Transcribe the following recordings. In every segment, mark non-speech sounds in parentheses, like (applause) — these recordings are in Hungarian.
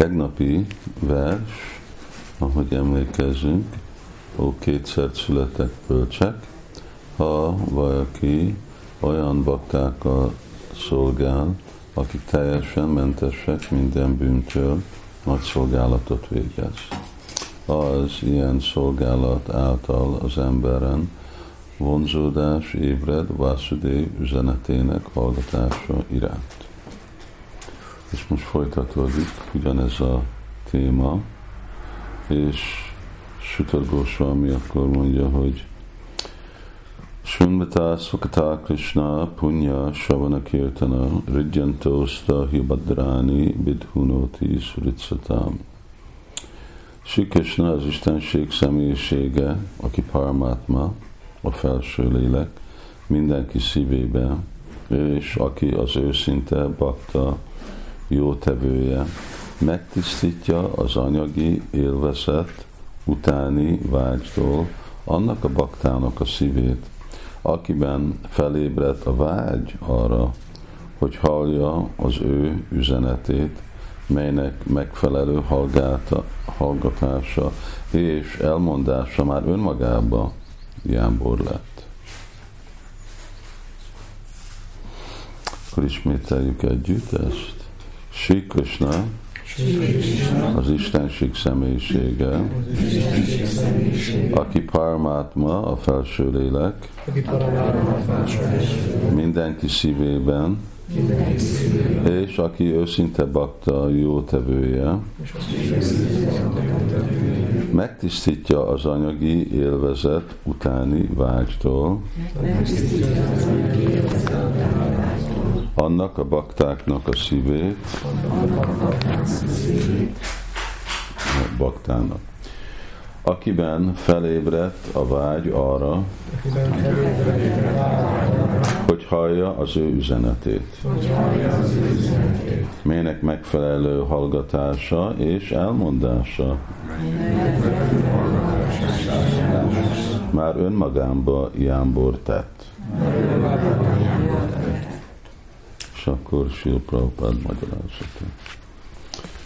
tegnapi vers, ahogy emlékezzünk, ó, kétszer születtek bölcsek, ha valaki olyan baktákkal szolgál, akik teljesen mentesek minden bűntől, nagy szolgálatot végez. Az ilyen szolgálat által az emberen vonzódás ébred Vasudev üzenetének hallgatása iránt. És most folytatódik ugyanez a téma, és Sutar Goswami akkor mondja, hogy Sunmata Svakata Krishna Punya Shavana Kirtana Ridjantosta Hibadráni Bidhunoti Suritsatam. Sri Krishna az Istenség személyisége, aki Paramatma, a felső lélek, mindenki szívébe, és aki az őszinte bakta, jó tevője, megtisztítja az anyagi élvezet utáni vágytól annak a baktának a szívét, akiben felébredt a vágy arra, hogy hallja az ő üzenetét, melynek megfelelő hallgáta, hallgatása és elmondása már önmagába jámbor lett. Akkor ismételjük együtt ezt. Sri Krishna, az Istenség személyisége, aki Paramatma, a felső lélek, mindenki szívében, és aki őszinte bakta, jó tevője, megtisztítja az anyagi élvezet utáni vágytól, annak a baktáknak a szívét, a baktának, akiben felébredt a vágy arra, hogy hallja az ő üzenetét. Mének megfelelő hallgatása és elmondása már önmagámba jámbor tett. És akkor Sil Prabhupád magyarázata.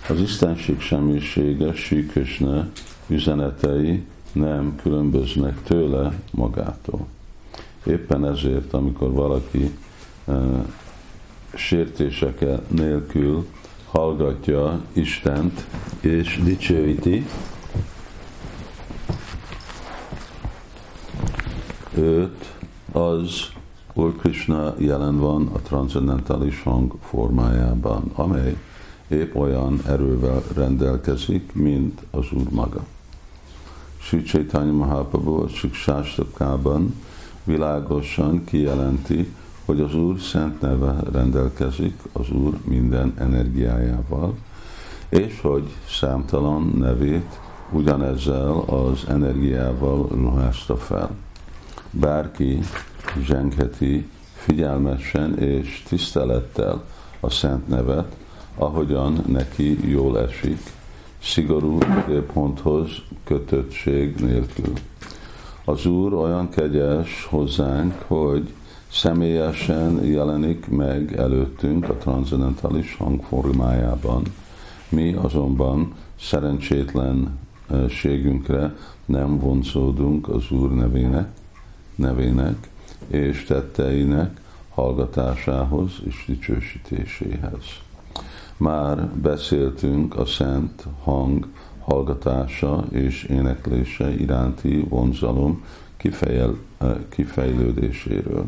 Az Istenség semmisége, Síkösne üzenetei nem különböznek tőle magától. Éppen ezért, amikor valaki uh, sértéseke nélkül hallgatja Istent és dicsőíti, őt, az Úr Krishna jelen van a transzendentális hang formájában, amely épp olyan erővel rendelkezik, mint az Úr maga. Sri Chaitanya Mahaprabhu a Siksástokában világosan kijelenti, hogy az Úr szent neve rendelkezik az Úr minden energiájával, és hogy számtalan nevét ugyanezzel az energiával ruházta fel. Bárki zsengheti figyelmesen és tisztelettel a szent nevet, ahogyan neki jól esik, szigorú ponthoz kötöttség nélkül. Az Úr olyan kegyes hozzánk, hogy személyesen jelenik meg előttünk a transzendentális hangformájában. Mi azonban szerencsétlenségünkre nem vonzódunk az Úr nevének, nevének és tetteinek hallgatásához és dicsősítéséhez. Már beszéltünk a szent hang hallgatása és éneklése iránti vonzalom kifejel, kifejlődéséről.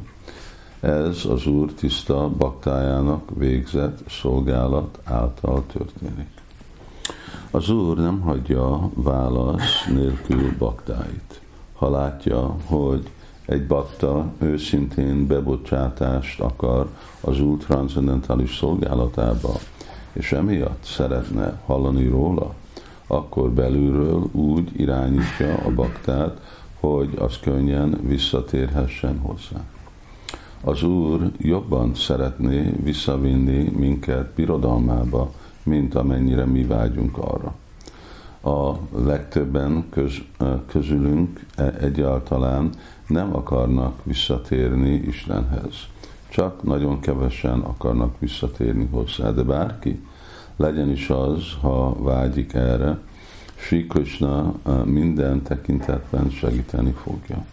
Ez az Úr tiszta baktájának végzett szolgálat által történik. Az Úr nem hagyja válasz nélkül baktáit. Ha látja, hogy egy bakta őszintén bebocsátást akar az úr transzendentális szolgálatába, és emiatt szeretne hallani róla, akkor belülről úgy irányítja a baktát, hogy az könnyen visszatérhessen hozzá. Az Úr jobban szeretné visszavinni minket birodalmába, mint amennyire mi vágyunk arra. A legtöbben köz, közülünk e, egyáltalán nem akarnak visszatérni Istenhez. Csak nagyon kevesen akarnak visszatérni hozzá, de bárki, legyen is az, ha vágyik erre, Sri Krishna minden tekintetben segíteni fogja.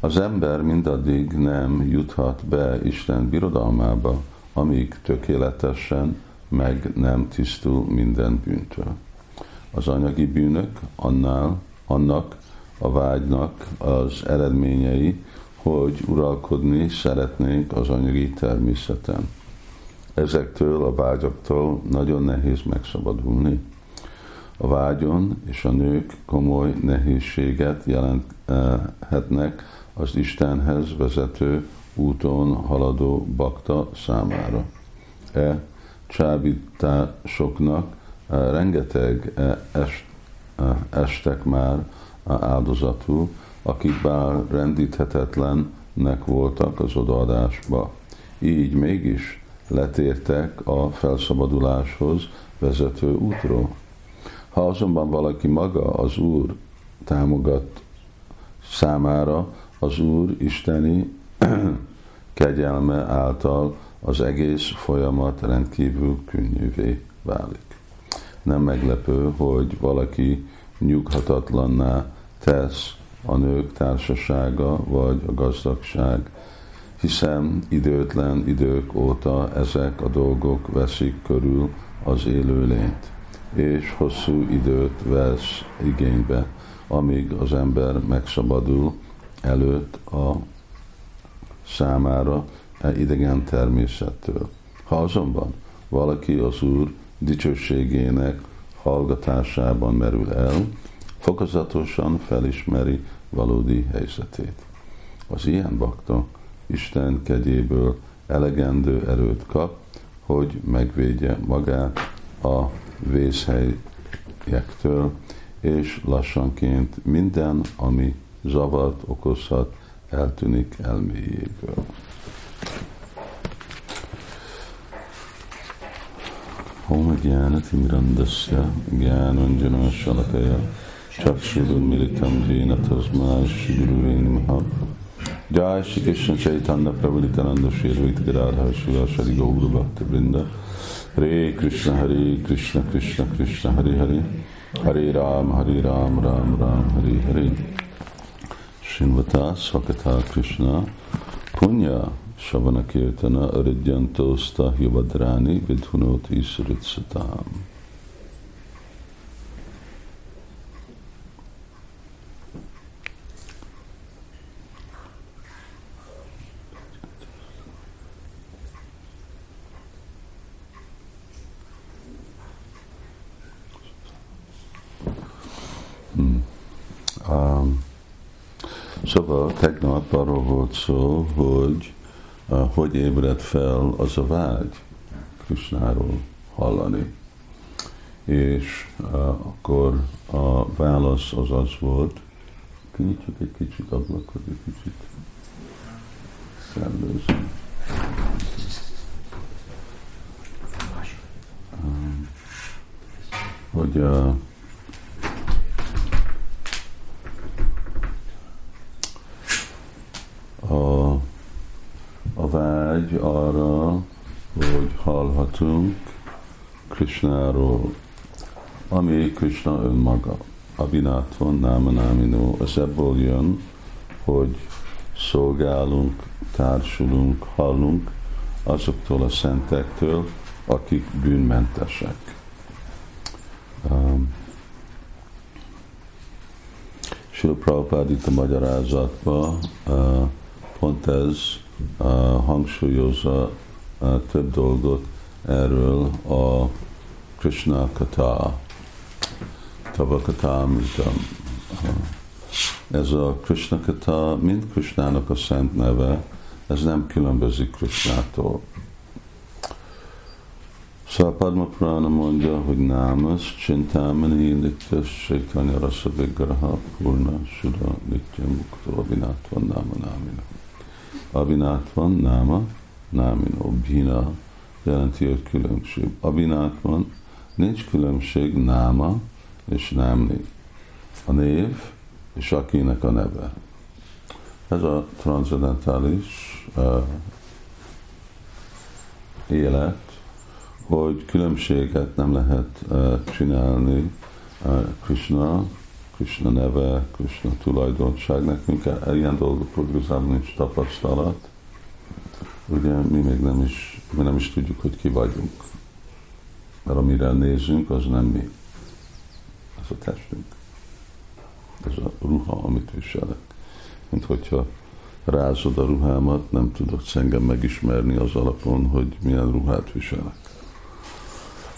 Az ember mindaddig nem juthat be Isten birodalmába, amíg tökéletesen meg nem tisztul minden bűntől. Az anyagi bűnök annál, annak a vágynak az eredményei, hogy uralkodni szeretnénk az anyagi természeten. Ezektől a vágyaktól nagyon nehéz megszabadulni. A vágyon és a nők komoly nehézséget jelenthetnek az Istenhez vezető úton haladó bakta számára. E csábításoknak rengeteg e, est, e, estek már áldozatul, akik bár rendíthetetlennek voltak az odaadásba. Így mégis letértek a felszabaduláshoz vezető útról. Ha azonban valaki maga az Úr támogat számára, az Úr isteni (clears throat) kegyelme által az egész folyamat rendkívül könnyűvé válik. Nem meglepő, hogy valaki nyughatatlanná tesz a nők társasága vagy a gazdagság, hiszen időtlen idők óta ezek a dolgok veszik körül az élőlényt, és hosszú időt vesz igénybe, amíg az ember megszabadul előtt a számára e idegen természettől. Ha azonban valaki az Úr dicsőségének hallgatásában merül el, fokozatosan felismeri valódi helyzetét. Az ilyen bakta Isten kegyéből elegendő erőt kap, hogy megvédje magát a vészhelyektől, és lassanként minden, ami zavart okozhat, eltűnik elméjéből. Om Gyánatimirandasya Gyánanjana Salakaya Chakshurumilitam Jena Tasmai Shiguruvé Namaha Jai Shri Krishna Chaitanya Prabhu Nityananda Shri Advaita Gadadhar Shri Shri Gaura Bhakti Vrinda. Hare Krishna Hare Krishna Krishna Krishna Hare Hare. Hare Ram Hare Ram Ram Ram Hare Hare. Shinvata Swakata Krishna. Punya Shavana Kirtana Aridyantosta Yuvadrani Vidhunoti Suritsatam Szóval tegnap arról volt szó, hogy hogy ébred fel az a vágy Krisnáról hallani. És uh, akkor a válasz az az volt, kinyitjuk egy kicsit ablakot, egy kicsit szellőzni. Um, hogy uh, vágy arra, hogy hallhatunk Krishnáról, ami Krishna önmaga. Abinátvan, Námanáminó, az ebből jön, hogy szolgálunk, társulunk, hallunk azoktól a szentektől, akik bűnmentesek. Um, Sila Prabhupád itt a magyarázatban uh, pont ez hangsúlyozza több dolgot erről a Krishna Kata, Tavakata Amritam. ez a Krishna kata, mint Krishnának a szent neve, ez nem különbözik Krishnától. Szóval Padma Purana mondja, hogy Námas, Csintámani, Nityas, Chaitanya Rasa Vigraha, Purna, Sura, Nitya Mukta, Abinátva, Náma, Námina. Abinátva, Náma, Námina, Bhina, jelenti, hogy különbség. Abinátvan nincs különbség Náma és Námni. A név és akinek a neve. Ez a transzendentális uh, élet, hogy különbséget nem lehet uh, csinálni uh, Krishna, Krishna neve, Krishna tulajdonság. Nekünk ilyen dolgokról igazából nincs tapasztalat. Ugye mi még nem is, mi nem is tudjuk, hogy ki vagyunk. Mert amire nézünk, az nem mi. Ez a testünk. Ez a ruha, amit viselek. Mint hogyha rázod a ruhámat, nem tudod engem megismerni az alapon, hogy milyen ruhát viselek.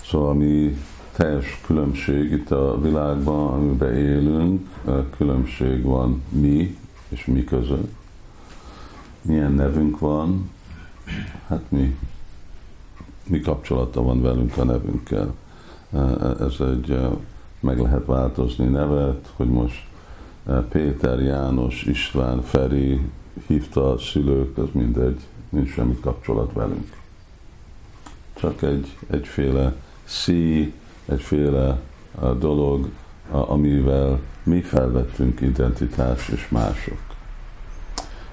Szóval mi teljes különbség itt a világban, amiben élünk, különbség van mi és mi között. Milyen nevünk van, hát mi, mi kapcsolata van velünk a nevünkkel. Ez egy, meg lehet változni nevet, hogy most Péter, János, István, Feri hívta a szülők, az mindegy, nincs semmi kapcsolat velünk. Csak egy, egyféle szí, egyféle dolog, amivel mi felvettünk identitás és mások.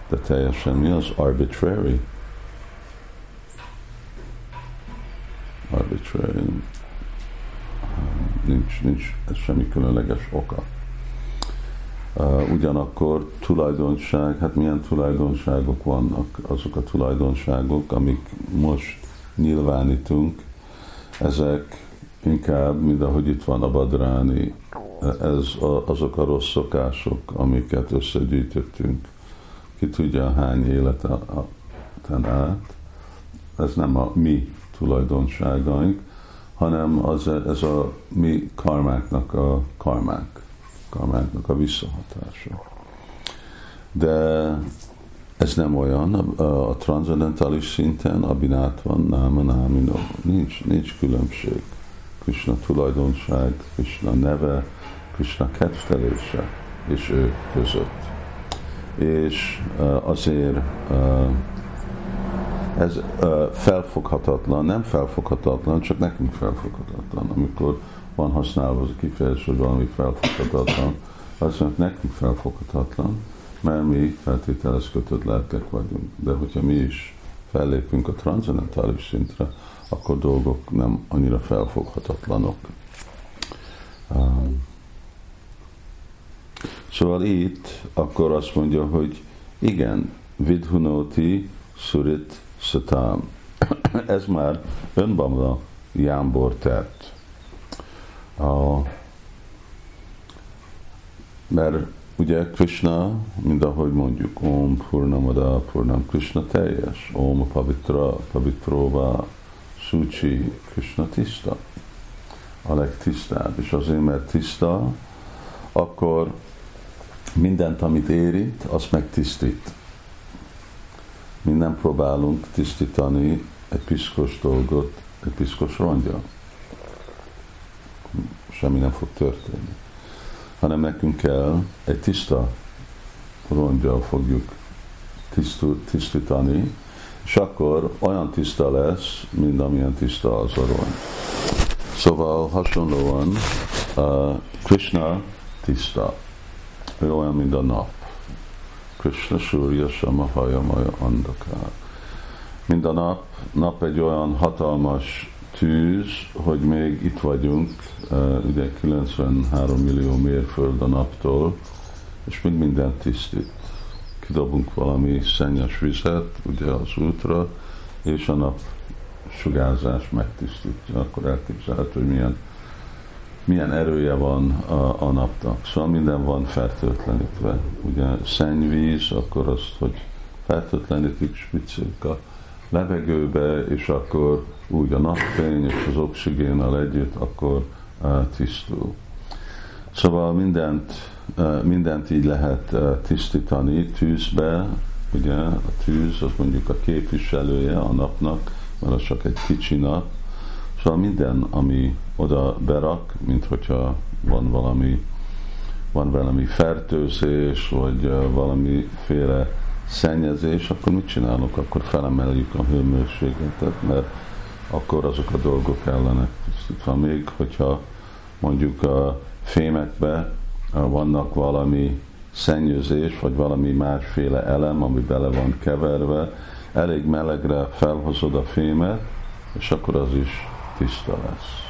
De teljesen mi az arbitrary? Arbitrary. Nincs, nincs ez semmi különleges oka. Uh, ugyanakkor tulajdonság, hát milyen tulajdonságok vannak, azok a tulajdonságok, amik most nyilvánítunk, ezek inkább, mint ahogy itt van a badráni, ez a, azok a rossz szokások, amiket összegyűjtöttünk, ki tudja hány életen át, ez nem a mi tulajdonságaink, hanem az, ez a mi karmáknak a karmák, karmáknak a visszahatása. De ez nem olyan, a, a transzendentális szinten, abinát van, náma, námino, nincs, nincs különbség. Krishna tulajdonság, Krishna neve, Krishna kedvelése és ő között. És azért ez felfoghatatlan, nem felfoghatatlan, csak nekünk felfoghatatlan. Amikor van használva az a kifejezés, hogy valami felfoghatatlan, azt mondja, nekünk felfoghatatlan, mert mi feltételez kötött lelkek vagyunk. De hogyha mi is fellépünk a transzendentális szintre, akkor dolgok nem annyira felfoghatatlanok. Szóval itt akkor azt mondja, hogy igen, vidhunoti surit satam. (coughs) Ez már önbamla jámbor tett. A, mert ugye Krishna, mint ahogy mondjuk, Om Purnamada Purnam Krishna teljes, Om Pavitra Pavitrova Suci Krishna tiszta, a legtisztább, és azért, mert tiszta, akkor mindent, amit érint, azt megtisztít. Minden próbálunk tisztítani egy piszkos dolgot, egy piszkos rongya. Semmi nem fog történni hanem nekünk kell egy tiszta rongyal fogjuk tisztítani, és akkor olyan tiszta lesz, mint amilyen tiszta az a rongy. Szóval hasonlóan uh, Krishna tiszta, ő olyan, mint a nap. Krishna Surya Sama Haja Maja Andakár. Mind a nap, nap egy olyan hatalmas tűz, hogy még itt vagyunk, ugye 93 millió mérföld a naptól, és még mindent tisztít. Kidobunk valami szennyes vizet, ugye az útra, és a nap sugárzás megtisztítja, akkor elképzelhető, hogy milyen, milyen erője van a, a napnak. Szóval minden van fertőtlenítve. Ugye szennyvíz, akkor azt, hogy fertőtlenítik, spicceljük a levegőbe, és akkor úgy a napfény és az oxigénnel együtt, akkor uh, tisztul. Szóval mindent, mindent így lehet tisztítani tűzbe, ugye a tűz az mondjuk a képviselője a napnak, mert az csak egy kicsi nap, Szóval minden, ami oda berak, mint hogyha van valami, van valami fertőzés, vagy valamiféle szennyezés, akkor mit csinálunk? Akkor felemeljük a hőmérsékletet, mert akkor azok a dolgok ellenek tisztítva. Még hogyha mondjuk a fémekbe vannak valami szennyezés, vagy valami másféle elem, ami bele van keverve, elég melegre felhozod a fémet, és akkor az is tiszta lesz.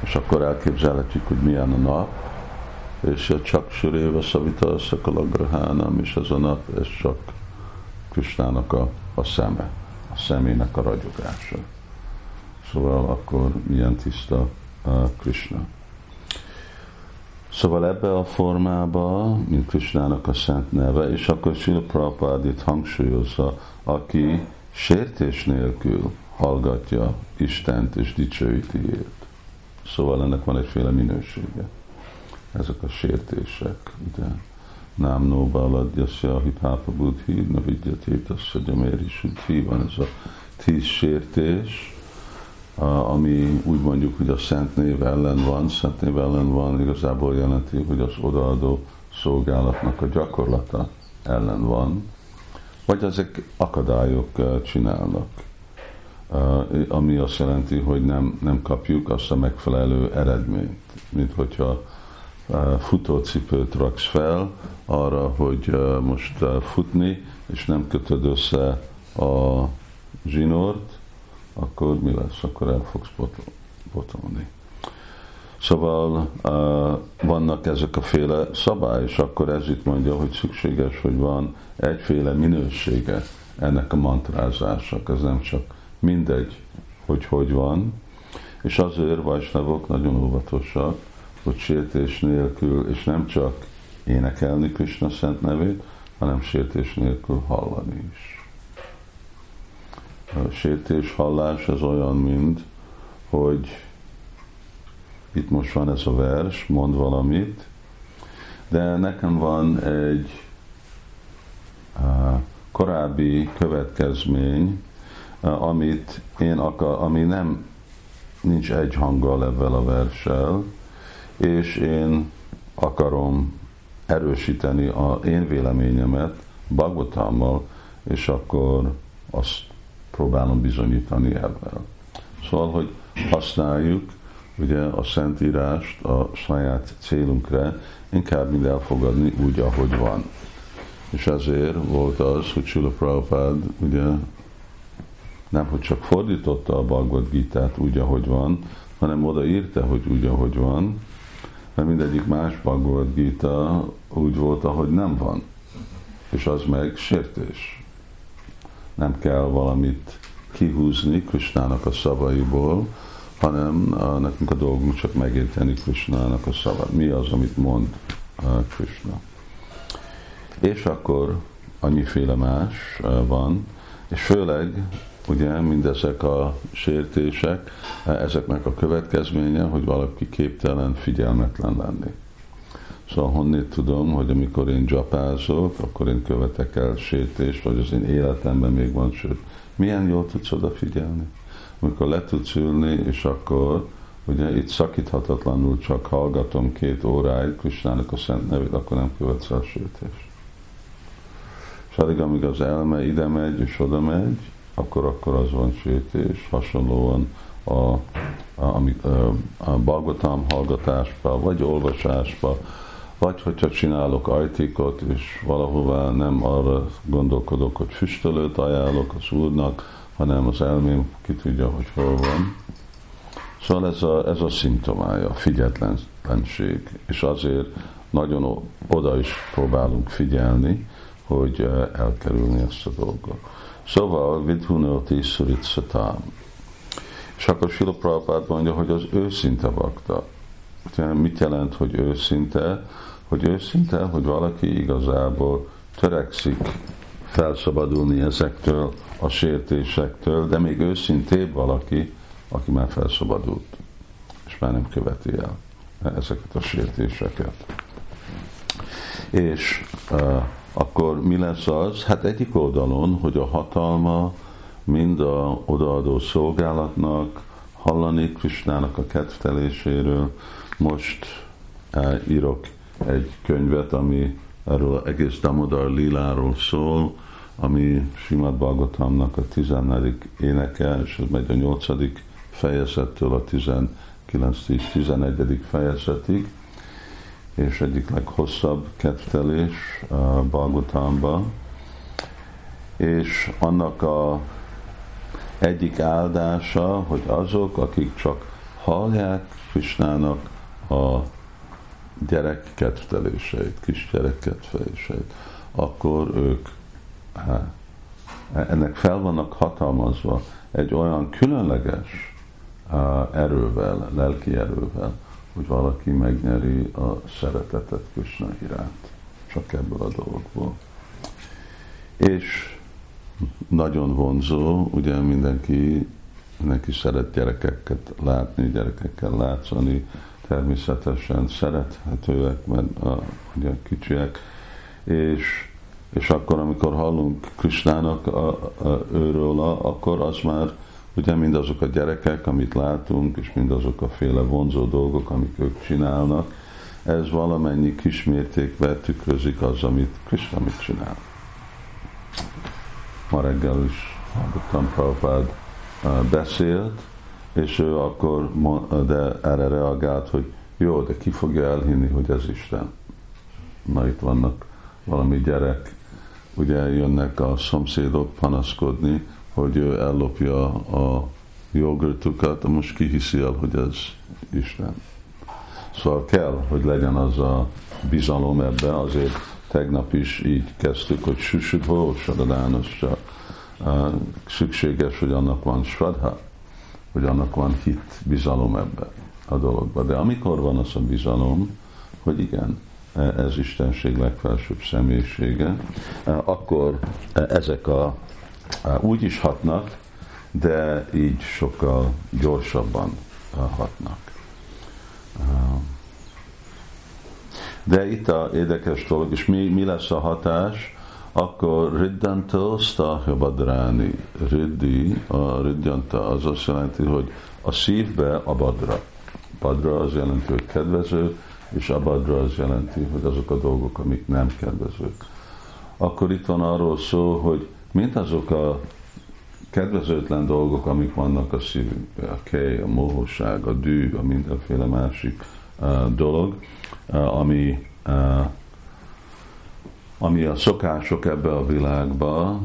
És akkor elképzelhetjük, hogy milyen a nap, és csak Suréva Szavita Szakalagrahánam, és ez a nap, ez csak Kristának a, a szeme, a szemének a ragyogása. Szóval akkor milyen tiszta a Krishna. Szóval ebbe a formába, mint Krishnának a szent neve, és akkor Sila Prabhupád itt hangsúlyozza, aki sértés nélkül hallgatja Istent és dicsőíti őt. Szóval ennek van egyféle minősége. Ezek a sértések, ugye? Nem nóbaladjasja hipápa buddhi, na vidyatétasza gyaméri suddhi, van ez a tíz sértés, ami úgy mondjuk, hogy a szent név ellen van, szent név ellen van, igazából jelenti, hogy az odaadó szolgálatnak a gyakorlata ellen van, vagy ezek akadályok csinálnak. Ami azt jelenti, hogy nem, nem kapjuk azt a megfelelő eredményt, mint hogyha futócipőt raksz fel arra, hogy most futni, és nem kötöd össze a zsinort, akkor mi lesz? Akkor el fogsz botolni. Szóval vannak ezek a féle szabály, és akkor ez itt mondja, hogy szükséges, hogy van egyféle minősége ennek a mantrázásnak, ez nem csak mindegy, hogy hogy van, és azért Vajsnavok nagyon óvatosak, hogy sértés nélkül, és nem csak énekelni Krishna szent nevét, hanem sértés nélkül hallani is. A sértés hallás az olyan, mint, hogy itt most van ez a vers, mond valamit, de nekem van egy korábbi következmény, amit én akar, ami nem nincs egy hanggal ebben a verssel, és én akarom erősíteni a én véleményemet Bagotámmal, és akkor azt próbálom bizonyítani ebben. Szóval, hogy használjuk ugye a Szentírást a saját célunkra, inkább mind elfogadni úgy, ahogy van. És ezért volt az, hogy Sula Prabhupád ugye nem hogy csak fordította a Bhagavad Gita-t úgy, ahogy van, hanem oda írta, hogy úgy, ahogy van, mert mindegyik más Bhagavad Gita úgy volt, ahogy nem van. És az meg sértés. Nem kell valamit kihúzni Krisnának a szavaiból, hanem a, nekünk a dolgunk csak megérteni Krisnának a szavát. Mi az, amit mond Krishna. És akkor annyiféle más van, és főleg ugye mindezek a sértések, ezeknek a következménye, hogy valaki képtelen figyelmetlen lenni. Szóval honnét tudom, hogy amikor én dzsapázok, akkor én követek el sértést, vagy az én életemben még van sőt. Milyen jól tudsz odafigyelni? Amikor le tudsz ülni, és akkor ugye itt szakíthatatlanul csak hallgatom két óráig Krisnának a szent nevét, akkor nem követsz el sértést. És addig, amíg az elme ide megy és oda megy, akkor, akkor az van sértés, hasonlóan a, a, a, a Bhagavatam hallgatásba, vagy olvasásba, vagy hogyha csinálok ajtékot, és valahová nem arra gondolkodok, hogy füstölőt ajánlok az Úrnak, hanem az elmém ki tudja, hogy hol van. Szóval ez a, ez a szimptomája, figyeltlenség, és azért nagyon oda is próbálunk figyelni, hogy eh, elkerülni ezt a dolgot. Szóval vidhunoti szuritsatám. És akkor Sila Prabhupád mondja, hogy az őszinte bakta. Mit jelent, hogy őszinte? Hogy őszinte, hogy valaki igazából törekszik felszabadulni ezektől a sértésektől, de még őszintébb valaki, aki már felszabadult. És már nem követi el ezeket a sértéseket. És uh, akkor mi lesz az? Hát egyik oldalon, hogy a hatalma mind a odaadó szolgálatnak, hallani Krisnának a kedvteléséről. Most uh, írok egy könyvet, ami erről egész Damodar Liláról szól, ami Simad Bhagavatamnak a 14. éneke, és ez megy a 8. fejezettől a 19-11. fejezetig, és egyik leghosszabb kettelés a Bhagavatamba, és annak a egyik áldása, hogy azok, akik csak hallják Krisnának a gyerek kedveléseit, kisgyerek kedveléseit, akkor ők hát, ennek fel vannak hatalmazva egy olyan különleges erővel, lelki erővel, hogy valaki megnyeri a szeretetet Krishna iránt. Csak ebből a dologból. És nagyon vonzó, ugye mindenki, mindenki szeret gyerekeket látni, gyerekekkel látszani, természetesen szerethetőek, mert a, ugye kicsiek, és, és akkor, amikor hallunk Krisnának a, a, őről, akkor az már ugye mindazok a gyerekek, amit látunk, és mindazok a féle vonzó dolgok, amik ők csinálnak, ez valamennyi kismértékben tükrözik az, amit Krishna mit csinál. Ma reggel is hallottam Prabhupád beszélt, és ő akkor de erre reagált, hogy jó, de ki fogja elhinni, hogy ez Isten? Na itt vannak valami gyerek, ugye jönnek a szomszédok panaszkodni, hogy ő ellopja a jogurtukat, most ki hiszi el, hogy ez Isten. Szóval kell, hogy legyen az a bizalom ebbe, azért tegnap is így kezdtük, hogy süsüdvó, sadadánosra szükséges, hogy annak van svadha, hogy annak van hit, bizalom ebbe a dologba. De amikor van az a bizalom, hogy igen, ez Istenség legfelsőbb személyisége, akkor ezek a úgy is hatnak, de így sokkal gyorsabban hatnak. De itt a érdekes dolog, és mi, mi lesz a hatás, akkor riddantó stahya badráni. Riddi, a riddanta az azt jelenti, hogy a szívbe a badra. Badra az jelenti, hogy kedvező, és a badra az jelenti, hogy azok a dolgok, amik nem kedvezők. Akkor itt van arról szó, hogy mint azok a kedvezőtlen dolgok, amik vannak a szívünkben, a kej, a mohóság, a dű, a mindenféle másik uh, dolog, uh, ami, uh, ami a szokások ebbe a világba,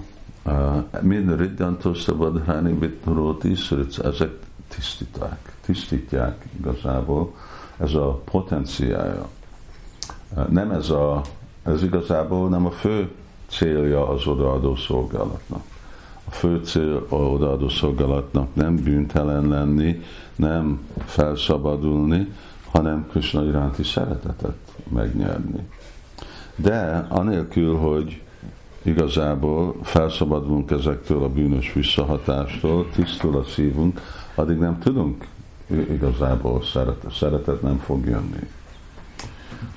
uh, mind riddantószabad háni bitnuróti ezek tisztíták, tisztítják igazából, ez a potenciája. Nem ez a, ez igazából nem a fő célja az odaadó szolgálatnak. A fő cél a odaadó szolgálatnak nem bűntelen lenni, nem felszabadulni, hanem Krishna iránti szeretetet megnyerni. De anélkül, hogy igazából felszabadulunk ezektől a bűnös visszahatástól, tisztul a szívunk, addig nem tudunk igazából szeretet, szeretet nem fog jönni.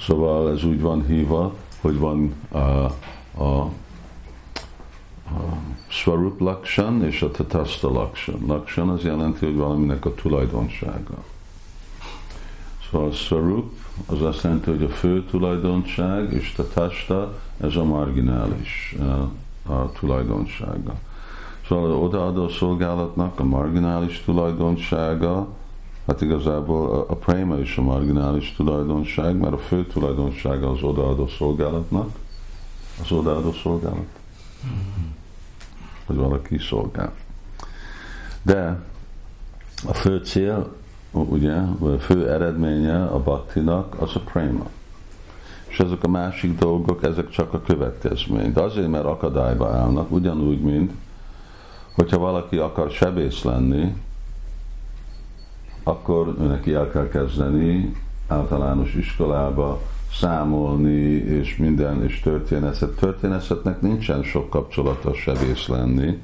Szóval ez úgy van hívva, hogy van a a, a Swarup Lakshan és a Tatasta Lakshan. Lakshan az jelenti, hogy valaminek a tulajdonsága. Szóval a Swarup az azt jelenti, hogy a fő tulajdonság, és Tatasta ez a marginális a, a tulajdonsága. Szóval az odaadó szolgálatnak a marginális tulajdonsága, hát igazából a, a prema is a marginális tulajdonság, mert a fő tulajdonsága az odaadó szolgálatnak, az odaadó szolgálat. Hogy valaki szolgál. De a fő cél, ugye, a fő eredménye a baktinak az a prema. És ezek a másik dolgok, ezek csak a következmény. De azért, mert akadályba állnak, ugyanúgy, mint hogyha valaki akar sebész lenni, akkor neki el kell kezdeni általános iskolába számolni, és minden, és történetet. Történetnek nincsen sok kapcsolata sebész lenni,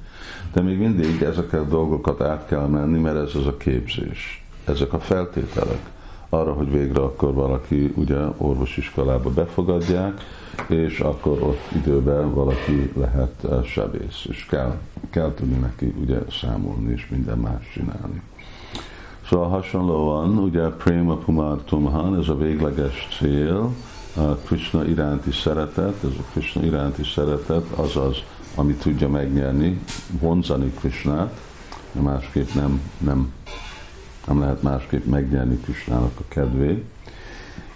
de még mindig ezeket a dolgokat át kell menni, mert ez az a képzés. Ezek a feltételek arra, hogy végre akkor valaki ugye orvosiskolába befogadják, és akkor ott időben valaki lehet sebész, és kell, kell tudni neki ugye számolni és minden más csinálni. Szóval hasonlóan, ugye Prema Pumartumhan, ez a végleges cél, a Krishna iránti szeretet, ez a Krishna iránti szeretet az az, ami tudja megnyerni, vonzani Krishnát, másképp nem, nem, nem lehet másképp megnyerni Krishnának a kedvét,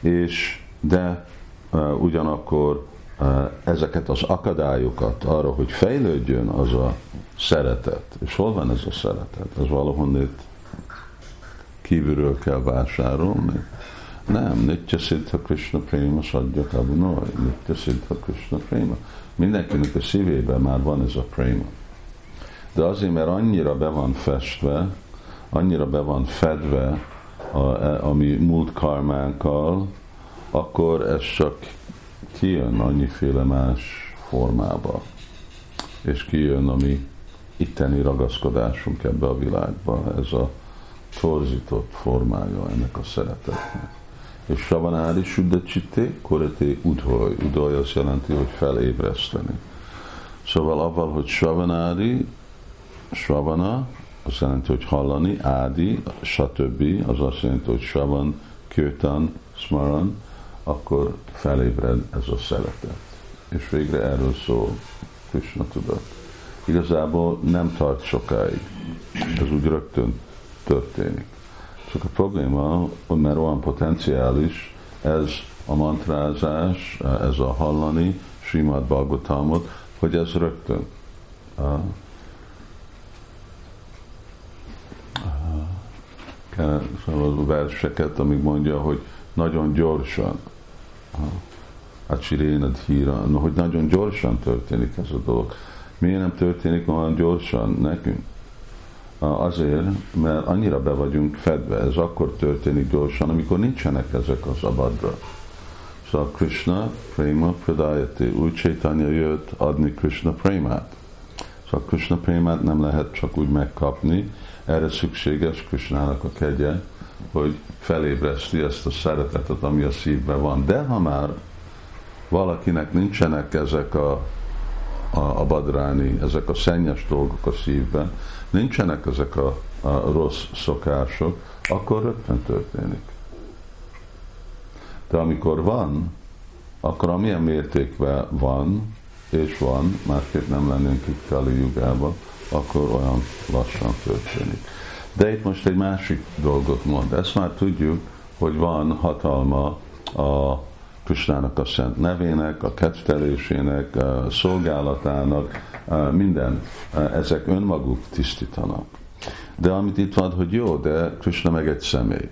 és de uh, ugyanakkor uh, ezeket az akadályokat arra, hogy fejlődjön az a szeretet, és hol van ez a szeretet? Ez valahonnét kívülről kell vásárolni. Nem, Nitya Siddha Krishna Prema Sadja Kabunoi, Nitya Siddha Krishna Prema. Mindenkinek a szívében már van ez a Prema. De azért, mert annyira be van festve, annyira be van fedve a, a mi múlt karmánkkal, akkor ez csak kijön annyiféle más formába. És kijön a mi itteni ragaszkodásunk ebbe a világba, ez a torzított formája ennek a szeretetnek. És Savanári Suddha Csitte, Korete Udhoy. Udhoy azt jelenti, hogy felébreszteni. Szóval avval, hogy Savanári, Savana, azt jelenti, hogy hallani, Ádi, stb. az azt jelenti, hogy Savan, Kirtan, Smaran, akkor felébred ez a szeretet. És végre erről szól Krishna tudat. Igazából nem tart sokáig. Ez úgy rögtön történik. Csak a probléma, mert olyan potenciális, ez a mantrázás, ez a hallani, Srimad Bhagavatamot, hogy ez rögtön a verseket, amíg mondja, hogy nagyon gyorsan, a csiréned híra, no, hogy nagyon gyorsan történik ez a dolog. Miért nem történik olyan gyorsan nekünk? Azért, mert annyira be vagyunk fedve, ez akkor történik gyorsan, amikor nincsenek ezek az abadra. Szóval Krishna, Prema, Pradayati, új Chaitanya jött adni Krishna Prémát. Szóval Krishna Prémát nem lehet csak úgy megkapni, erre szükséges Krishnának a kegye, hogy felébreszti ezt a szeretetet, ami a szívben van. De ha már valakinek nincsenek ezek a, a, a badráni, ezek a szennyes dolgok a szívben, nincsenek ezek a, a rossz szokások, akkor rögtön történik. De amikor van, akkor amilyen mértékben van, és van, másképp nem lennénk itt Kali jugában, akkor olyan lassan történik. De itt most egy másik dolgot mond. Ezt már tudjuk, hogy van hatalma a Krisnának a szent nevének, a kettelésének, a szolgálatának, minden, ezek önmaguk tisztítanak. De amit itt van, hogy jó, de Krishna meg egy személy.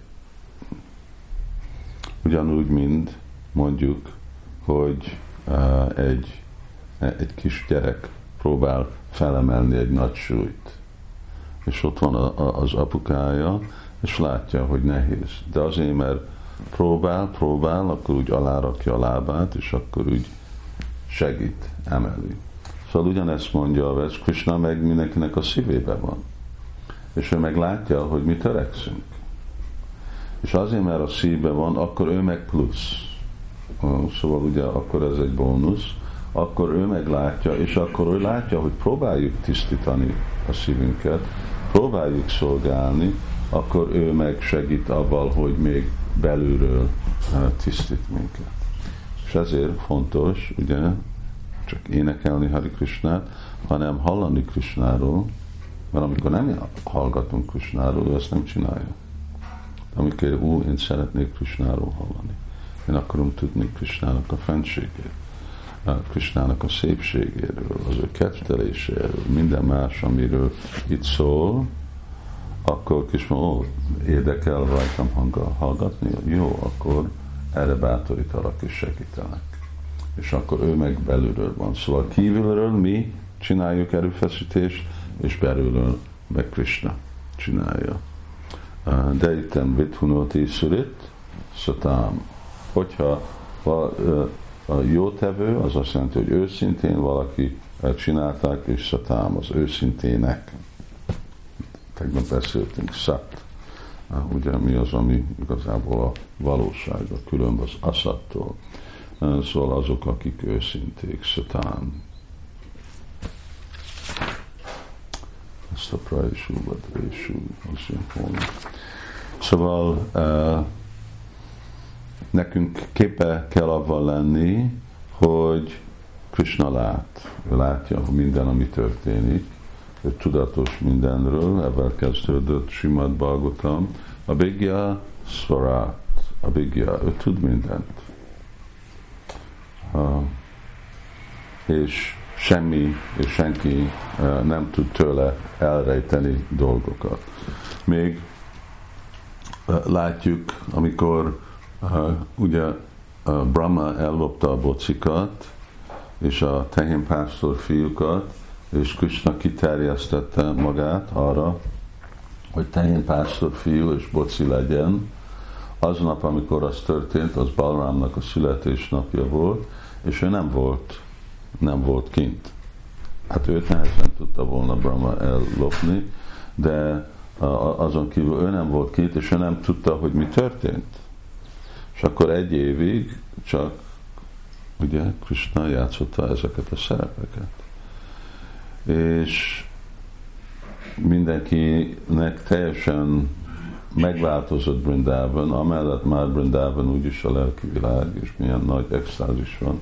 Ugyanúgy, mint mondjuk, hogy egy, egy kis gyerek próbál felemelni egy nagy súlyt. És ott van a, a, az apukája, és látja, hogy nehéz. De azért, mert próbál, próbál, akkor úgy alárakja a lábát, és akkor úgy segít, emeli. Szóval ugyanezt mondja a vers, Krishna meg mindenkinek a szívébe van. És ő meg látja, hogy mi törekszünk. És azért, mert a szíve van, akkor ő meg plusz. Szóval ugye akkor ez egy bónusz, akkor ő meglátja, és akkor ő látja, hogy próbáljuk tisztítani a szívünket, próbáljuk szolgálni, akkor ő meg segít abban, hogy még belülről eh, tisztít minket. És ezért fontos, ugye, csak énekelni Hari Krishnát, hanem hallani Krishnáról, mert amikor nem hallgatunk Krishnáról, ő ezt nem csinálja. Amikor ú, én szeretnék Krishnáról hallani. Én akarom tudni Krishnának a fenségét Krisnának a szépségéről, az ő ketteléséről, minden más, amiről itt szól, akkor Krishna, ó, érdekel rajtam hallgatni, jó, akkor erre bátorítalak és segítenek. És akkor ő meg belülről van. Szóval kívülről mi csináljuk erőfeszítést, és belülről meg Krishna csinálja. De itt Vithunoti Surit, Satám. Hogyha a jó tevő az azt jelenti, hogy őszintén valaki csinálták, és szatám az őszintének. Tegnap beszéltünk szat. ugye mi az, ami igazából a valóság, a különb az aszattól. Szóval azok, akik őszinték, szatán. Ezt a prajsú, vagy volna. Szóval uh, nekünk képe kell avval lenni, hogy Krishna lát, ő látja minden, ami történik, ő tudatos mindenről, ebben kezdődött Simad Bhagavatam, a Bigya Svarát, a Bigya, ő tud mindent. Uh, és semmi és senki uh, nem tud tőle elrejteni dolgokat. Még uh, látjuk, amikor ugye uh, Brahma ellopta a bocikat, és a tehénpásztor fiúkat, és Krishna kiterjesztette magát arra, hogy tehénpásztor fiú és boci legyen. Aznap, amikor az történt, az Balrámnak a születésnapja volt, és ő nem volt, nem volt kint. Hát őt nehezen tudta volna Brahma ellopni, de azon kívül ő nem volt kint, és ő nem tudta, hogy mi történt. És akkor egy évig csak ugye Krishna játszotta ezeket a szerepeket. És mindenkinek teljesen megváltozott Brindában, amellett már Brindában úgyis a lelki világ, és milyen nagy extázis van,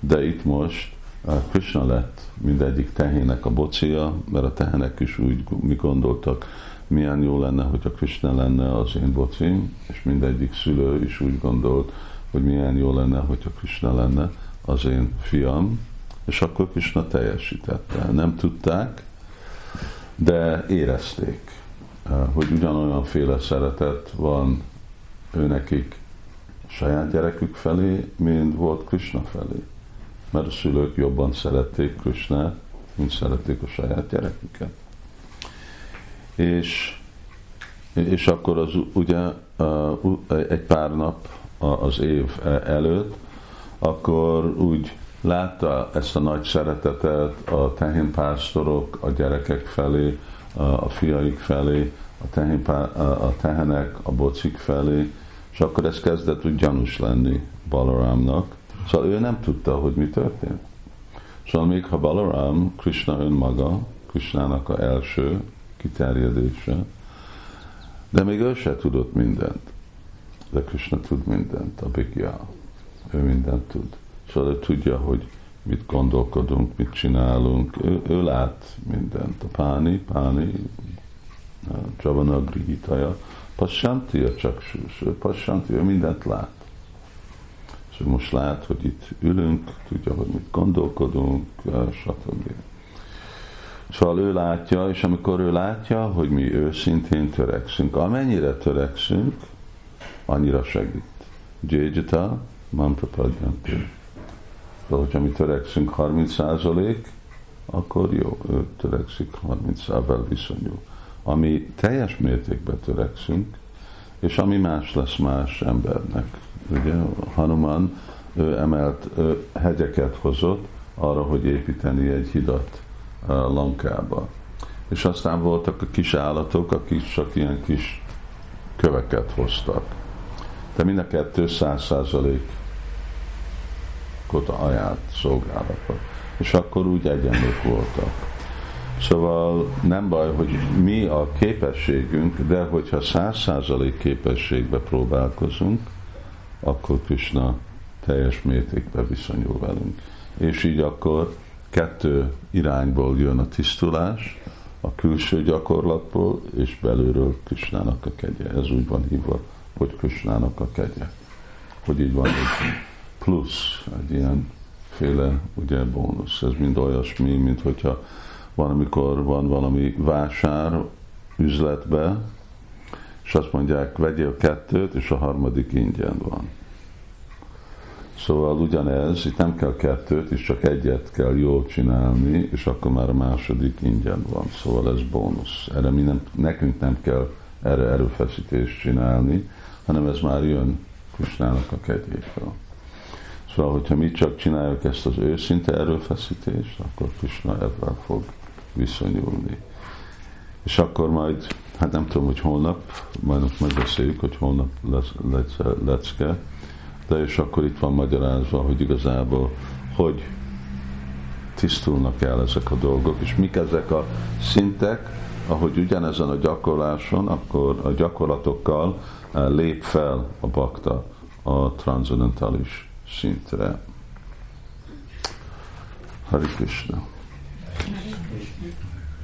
de itt most Krishna lett mindegyik tehének a bocia, mert a tehenek is úgy mi gondoltak, milyen jó lenne, hogyha Krishna lenne az én bocim, és mindegyik szülő is úgy gondolt, hogy milyen jó lenne, hogyha Krishna lenne az én fiam, és akkor Krishna teljesítette. Nem tudták, de érezték, hogy ugyanolyan féle szeretet van őnekik saját gyerekük felé, mint volt Krishna felé. Mert a szülők jobban szerették Krishna, mint szerették a saját gyereküket. És, és akkor az ugye egy pár nap az év előtt, akkor úgy látta ezt a nagy szeretetet a tehénpásztorok a gyerekek felé, a fiaik felé, a, tehénpá, a tehenek a bocik felé, és akkor ez kezdett úgy gyanús lenni Balaramnak. Szóval ő nem tudta, hogy mi történt. Szóval még ha Balaram, Krishna önmaga, Krishnának a első kiterjedése, de még ő se tudott mindent. De Krishna tud mindent, a Bigya. Ő mindent tud. Szóval ő tudja, hogy mit gondolkodunk, mit csinálunk. Ő, ő lát mindent. A páni, páni, Javanagri hitaja, Passanti a csaksús, ő Passanti, ő mindent lát. És most lát, hogy itt ülünk, tudja, hogy mit gondolkodunk, stb. Szóval ő látja, és amikor ő látja, hogy mi őszintén törekszünk, amennyire törekszünk, annyira segít. Jajjata, Mantrapadjanti. Szóval, hogyha mi törekszünk 30% akkor jó, ő törekszik 30 vel viszonyul. Ami teljes mértékben törekszünk, és ami más lesz más embernek. Ugye Hanuman ő emelt ő hegyeket hozott arra, hogy építeni egy hidat Lankába. És aztán voltak a kis állatok, akik csak ilyen kis köveket hoztak. De mind a kettő száz százalék a ajánlt szolgálatba. És akkor úgy egyenlők voltak. Szóval nem baj, hogy mi a képességünk, de hogyha száz százalék képességbe próbálkozunk, akkor Krishna teljes mértékben viszonyul velünk. És így akkor kettő irányból jön a tisztulás, a külső gyakorlatból, és belülről Krishnának a kegye. Ez úgy van hívva, hogy Krishnának a kegye. Hogy így van egy plusz, egy ilyen féle ugye bónusz. Ez mind olyasmi, mint hogyha van, amikor van valami vásár üzletbe, és azt mondják, vegyél kettőt, és a harmadik ingyen van. Szóval ugyanez, itt nem kell kettőt, és csak egyet kell jól csinálni, és akkor már a második ingyen van. Szóval ez bónusz. Erre mi nem, nekünk nem kell erre erőfeszítést csinálni, hanem ez már jön Kusnának a kegyéből. Szóval, hogyha mi csak csináljuk ezt az őszinte erőfeszítést, akkor Krishna ebben fog viszonyulni. És akkor majd hát nem tudom, hogy holnap, majd megbeszéljük, hogy holnap lesz, lesz lecke, de és akkor itt van magyarázva, hogy igazából hogy tisztulnak el ezek a dolgok, és mik ezek a szintek, ahogy ugyanezen a gyakorláson, akkor a gyakorlatokkal eh, lép fel a bakta a transzendentális szintre. Hari Krishna.